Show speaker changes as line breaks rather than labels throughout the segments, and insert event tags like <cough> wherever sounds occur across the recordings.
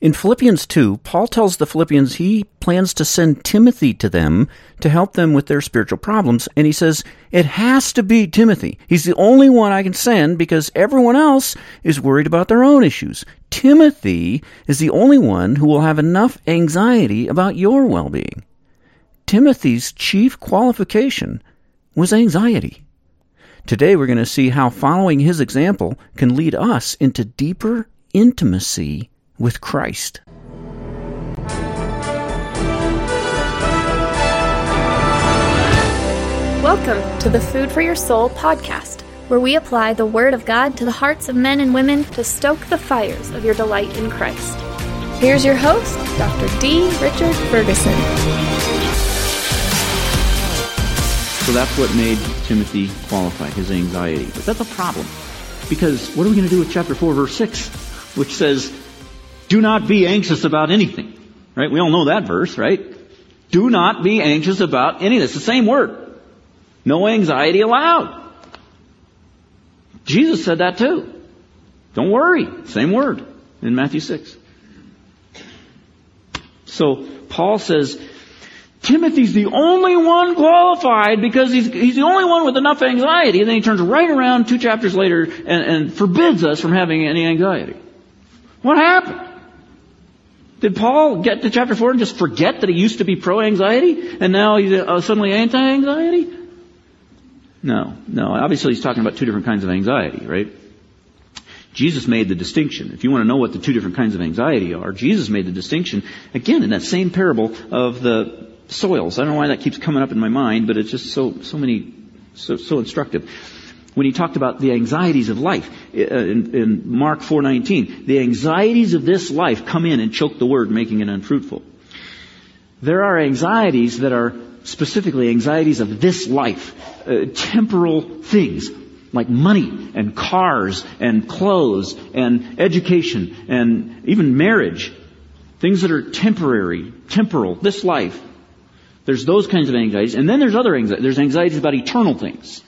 In Philippians 2, Paul tells the Philippians he plans to send Timothy to them to help them with their spiritual problems, and he says, It has to be Timothy. He's the only one I can send because everyone else is worried about their own issues. Timothy is the only one who will have enough anxiety about your well being. Timothy's chief qualification was anxiety. Today we're going to see how following his example can lead us into deeper intimacy with Christ.
Welcome to the Food for Your Soul podcast, where we apply the Word of God to the hearts of men and women to stoke the fires of your delight in Christ. Here's your host, Dr. D. Richard Ferguson.
So that's what made Timothy qualify, his anxiety. But that's a problem. Because what are we going to do with chapter 4, verse 6, which says, do not be anxious about anything. Right? We all know that verse, right? Do not be anxious about anything. It's the same word. No anxiety allowed. Jesus said that too. Don't worry. Same word in Matthew 6. So Paul says, Timothy's the only one qualified because he's, he's the only one with enough anxiety. And then he turns right around two chapters later and, and forbids us from having any anxiety. What happened? Did Paul get to chapter 4 and just forget that he used to be pro-anxiety and now he's uh, suddenly anti-anxiety? No, no. Obviously he's talking about two different kinds of anxiety, right? Jesus made the distinction. If you want to know what the two different kinds of anxiety are, Jesus made the distinction, again, in that same parable of the soils. I don't know why that keeps coming up in my mind, but it's just so, so many, so, so instructive when he talked about the anxieties of life uh, in, in Mark 4:19. The anxieties of this life come in and choke the word, making it unfruitful. There are anxieties that are specifically anxieties of this life, uh, temporal things like money and cars and clothes and education and even marriage, things that are temporary, temporal, this life. There's those kinds of anxieties, and then there's other anxieties. There's anxieties about eternal things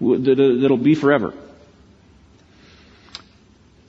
that'll be forever.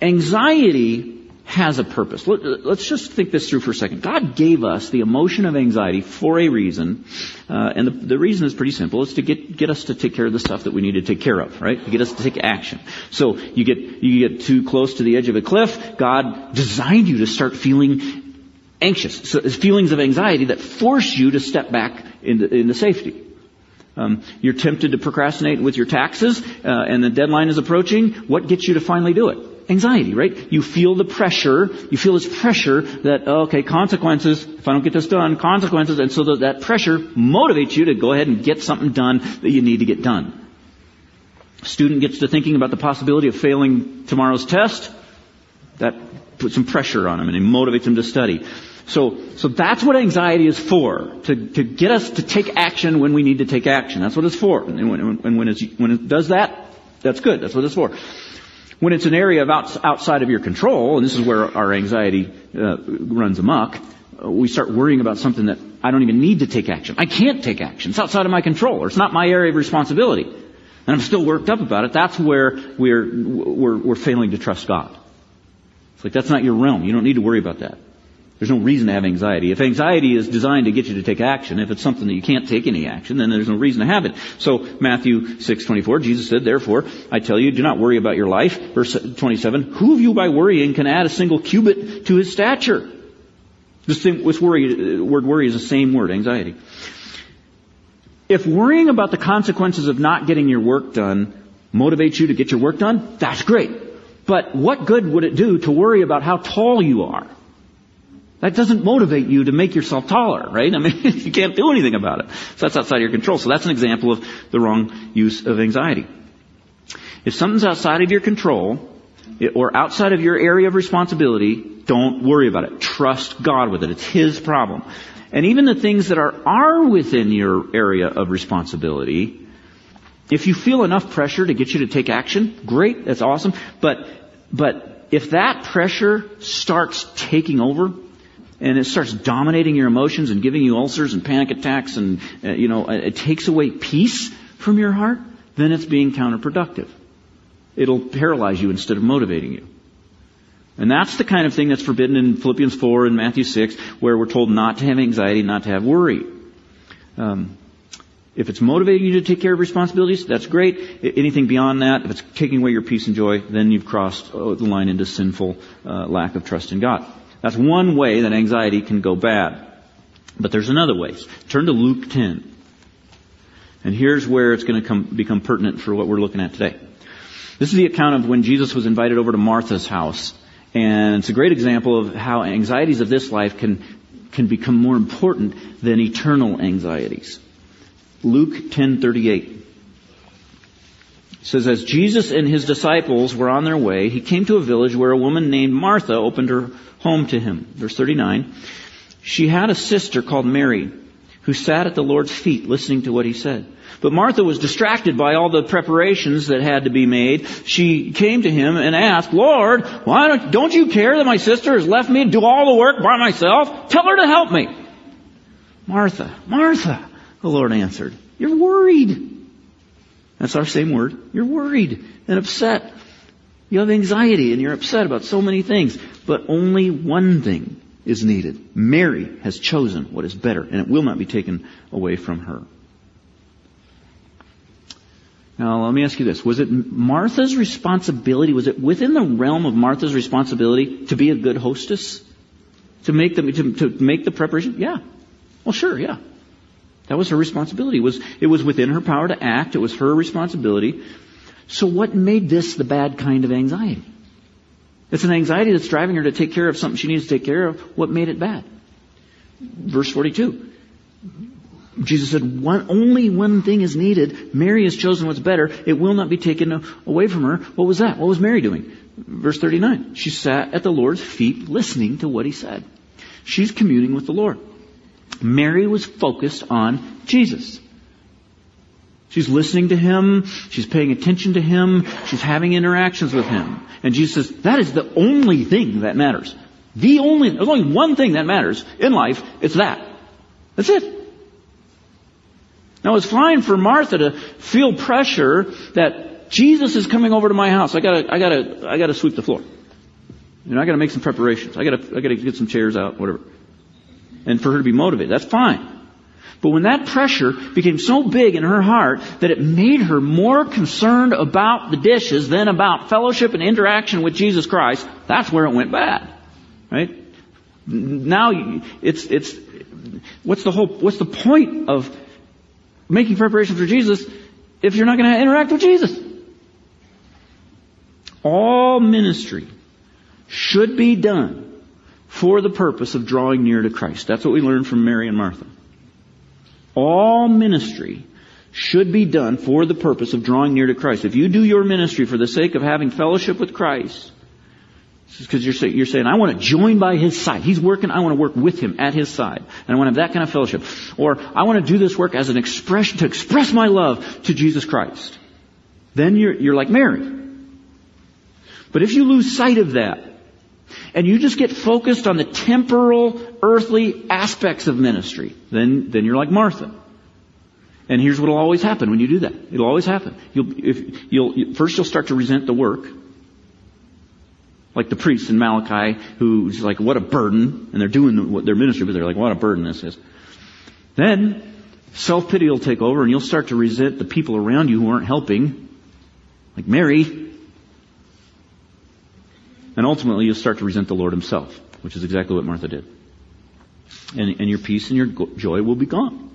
Anxiety has a purpose. Let's just think this through for a second. God gave us the emotion of anxiety for a reason, uh, and the, the, reason is pretty simple. It's to get get us to take care of the stuff that we need to take care of, right? To get us to take action. So you get you get too close to the edge of a cliff. God designed you to start feeling anxious. So it's feelings of anxiety that force you to step back into, into safety. Um, you're tempted to procrastinate with your taxes, uh, and the deadline is approaching. What gets you to finally do it? Anxiety, right? You feel the pressure. You feel this pressure that oh, okay, consequences. If I don't get this done, consequences, and so that, that pressure motivates you to go ahead and get something done that you need to get done. Student gets to thinking about the possibility of failing tomorrow's test. That puts some pressure on him and it motivates him to study. So, so that's what anxiety is for, to, to get us to take action when we need to take action. That's what it's for. And when, and when, when it does that, that's good. That's what it's for. When it's an area of out, outside of your control, and this is where our anxiety uh, runs amok, uh, we start worrying about something that I don't even need to take action. I can't take action. It's outside of my control, or it's not my area of responsibility. And I'm still worked up about it. That's where we're, we're, we're failing to trust God. It's like, that's not your realm. You don't need to worry about that. There's no reason to have anxiety. If anxiety is designed to get you to take action, if it's something that you can't take any action, then there's no reason to have it. So Matthew 6:24, Jesus said, "Therefore, I tell you, do not worry about your life." Verse 27, "Who of you by worrying can add a single cubit to his stature?" This, thing, this worry, word worry is the same word, anxiety. If worrying about the consequences of not getting your work done motivates you to get your work done, that's great. But what good would it do to worry about how tall you are? That doesn't motivate you to make yourself taller, right? I mean, <laughs> you can't do anything about it. So that's outside of your control. So that's an example of the wrong use of anxiety. If something's outside of your control, or outside of your area of responsibility, don't worry about it. Trust God with it. It's His problem. And even the things that are, are within your area of responsibility, if you feel enough pressure to get you to take action, great, that's awesome. But, but if that pressure starts taking over, and it starts dominating your emotions and giving you ulcers and panic attacks and, uh, you know, it takes away peace from your heart, then it's being counterproductive. It'll paralyze you instead of motivating you. And that's the kind of thing that's forbidden in Philippians 4 and Matthew 6, where we're told not to have anxiety, not to have worry. Um, if it's motivating you to take care of responsibilities, that's great. Anything beyond that, if it's taking away your peace and joy, then you've crossed uh, the line into sinful uh, lack of trust in God. That's one way that anxiety can go bad. But there's another way. Turn to Luke 10. And here's where it's going to come, become pertinent for what we're looking at today. This is the account of when Jesus was invited over to Martha's house. And it's a great example of how anxieties of this life can, can become more important than eternal anxieties. Luke 10:38 says as Jesus and his disciples were on their way, he came to a village where a woman named Martha opened her home to him. Verse 39. She had a sister called Mary who sat at the Lord's feet listening to what he said. But Martha was distracted by all the preparations that had to be made. She came to him and asked, Lord, why don't, don't you care that my sister has left me to do all the work by myself? Tell her to help me. Martha, Martha, the Lord answered, you're worried. That's our same word. You're worried and upset. You have anxiety and you're upset about so many things. But only one thing is needed. Mary has chosen what is better and it will not be taken away from her. Now, let me ask you this. Was it Martha's responsibility, was it within the realm of Martha's responsibility to be a good hostess? To make the, to, to make the preparation? Yeah. Well, sure, yeah. That was her responsibility. It was, it was within her power to act. It was her responsibility. So what made this the bad kind of anxiety? It's an anxiety that's driving her to take care of something she needs to take care of. What made it bad? Verse 42. Jesus said, one, only one thing is needed. Mary has chosen what's better. It will not be taken away from her. What was that? What was Mary doing? Verse 39. She sat at the Lord's feet listening to what he said. She's communing with the Lord. Mary was focused on Jesus. She's listening to him. She's paying attention to him. She's having interactions with him. And Jesus says, that is the only thing that matters. The only, there's only one thing that matters in life. It's that. That's it. Now it's fine for Martha to feel pressure that Jesus is coming over to my house. I gotta, I gotta, I gotta sweep the floor. You know, I gotta make some preparations. I gotta, I gotta get some chairs out, whatever. And for her to be motivated. That's fine. But when that pressure became so big in her heart that it made her more concerned about the dishes than about fellowship and interaction with Jesus Christ, that's where it went bad. Right? Now it's, it's, what's the whole, what's the point of making preparation for Jesus if you're not going to interact with Jesus. All ministry should be done for the purpose of drawing near to Christ. That's what we learned from Mary and Martha. All ministry should be done for the purpose of drawing near to Christ. If you do your ministry for the sake of having fellowship with Christ, because you're, you're saying, I want to join by his side. He's working, I want to work with him at his side. And I want to have that kind of fellowship. Or I want to do this work as an expression, to express my love to Jesus Christ. Then you're, you're like Mary. But if you lose sight of that, and you just get focused on the temporal, earthly aspects of ministry, then, then you're like Martha. And here's what'll always happen when you do that. It'll always happen. You'll, if, you'll, first you'll start to resent the work. Like the priests in Malachi who's like, what a burden. And they're doing their ministry, but they're like, what a burden this is. Then, self-pity will take over and you'll start to resent the people around you who aren't helping. Like Mary. And ultimately you'll start to resent the Lord himself, which is exactly what Martha did. And, and your peace and your joy will be gone.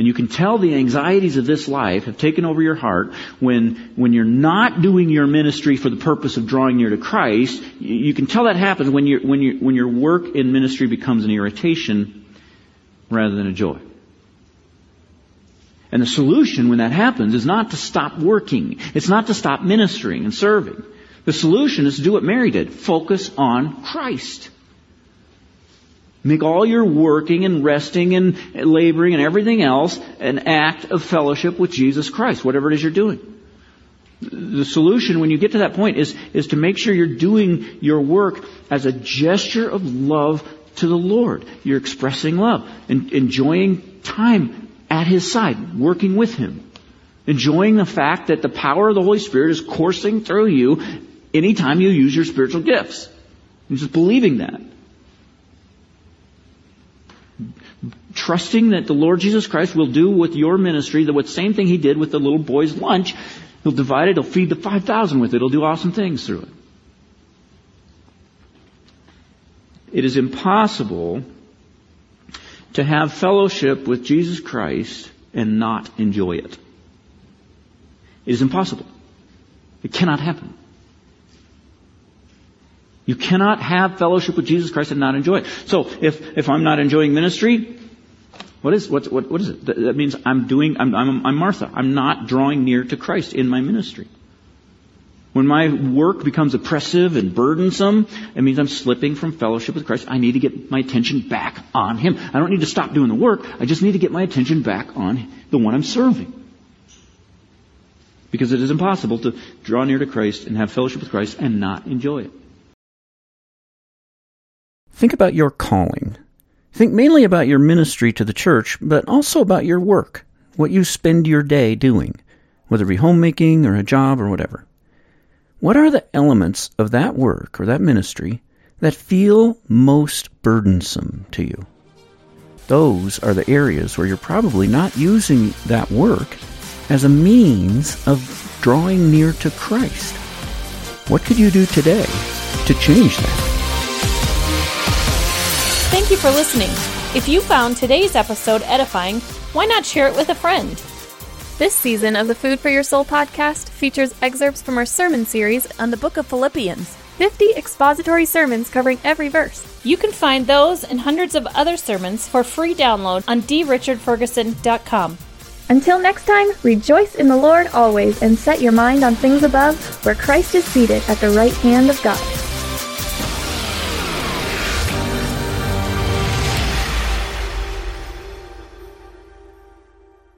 And you can tell the anxieties of this life have taken over your heart when, when you're not doing your ministry for the purpose of drawing near to Christ. You can tell that happens when, you when, you when your work in ministry becomes an irritation rather than a joy. And the solution when that happens is not to stop working. It's not to stop ministering and serving. The solution is to do what Mary did. Focus on Christ. Make all your working and resting and laboring and everything else an act of fellowship with Jesus Christ, whatever it is you're doing. The solution when you get to that point is, is to make sure you're doing your work as a gesture of love to the Lord. You're expressing love and enjoying time at His side, working with Him. Enjoying the fact that the power of the Holy Spirit is coursing through you anytime you use your spiritual gifts. Just believing that. Trusting that the Lord Jesus Christ will do with your ministry the same thing he did with the little boy's lunch. He'll divide it, he'll feed the 5,000 with it, he'll do awesome things through it. It is impossible to have fellowship with Jesus Christ and not enjoy it. It is impossible. It cannot happen. You cannot have fellowship with Jesus Christ and not enjoy it. So if, if I'm not enjoying ministry, what is, what, what, what is it? That means I'm doing, I'm, I'm, I'm Martha. I'm not drawing near to Christ in my ministry. When my work becomes oppressive and burdensome, it means I'm slipping from fellowship with Christ. I need to get my attention back on Him. I don't need to stop doing the work. I just need to get my attention back on the one I'm serving. Because it is impossible to draw near to Christ and have fellowship with Christ and not enjoy it.
Think about your calling. Think mainly about your ministry to the church, but also about your work, what you spend your day doing, whether it be homemaking or a job or whatever. What are the elements of that work or that ministry that feel most burdensome to you? Those are the areas where you're probably not using that work as a means of drawing near to Christ. What could you do today to change that?
Thank you for listening. If you found today's episode edifying, why not share it with a friend? This season of the Food for Your Soul podcast features excerpts from our sermon series on the book of Philippians 50 expository sermons covering every verse. You can find those and hundreds of other sermons for free download on drichardferguson.com. Until next time, rejoice in the Lord always and set your mind on things above, where Christ is seated at the right hand of God.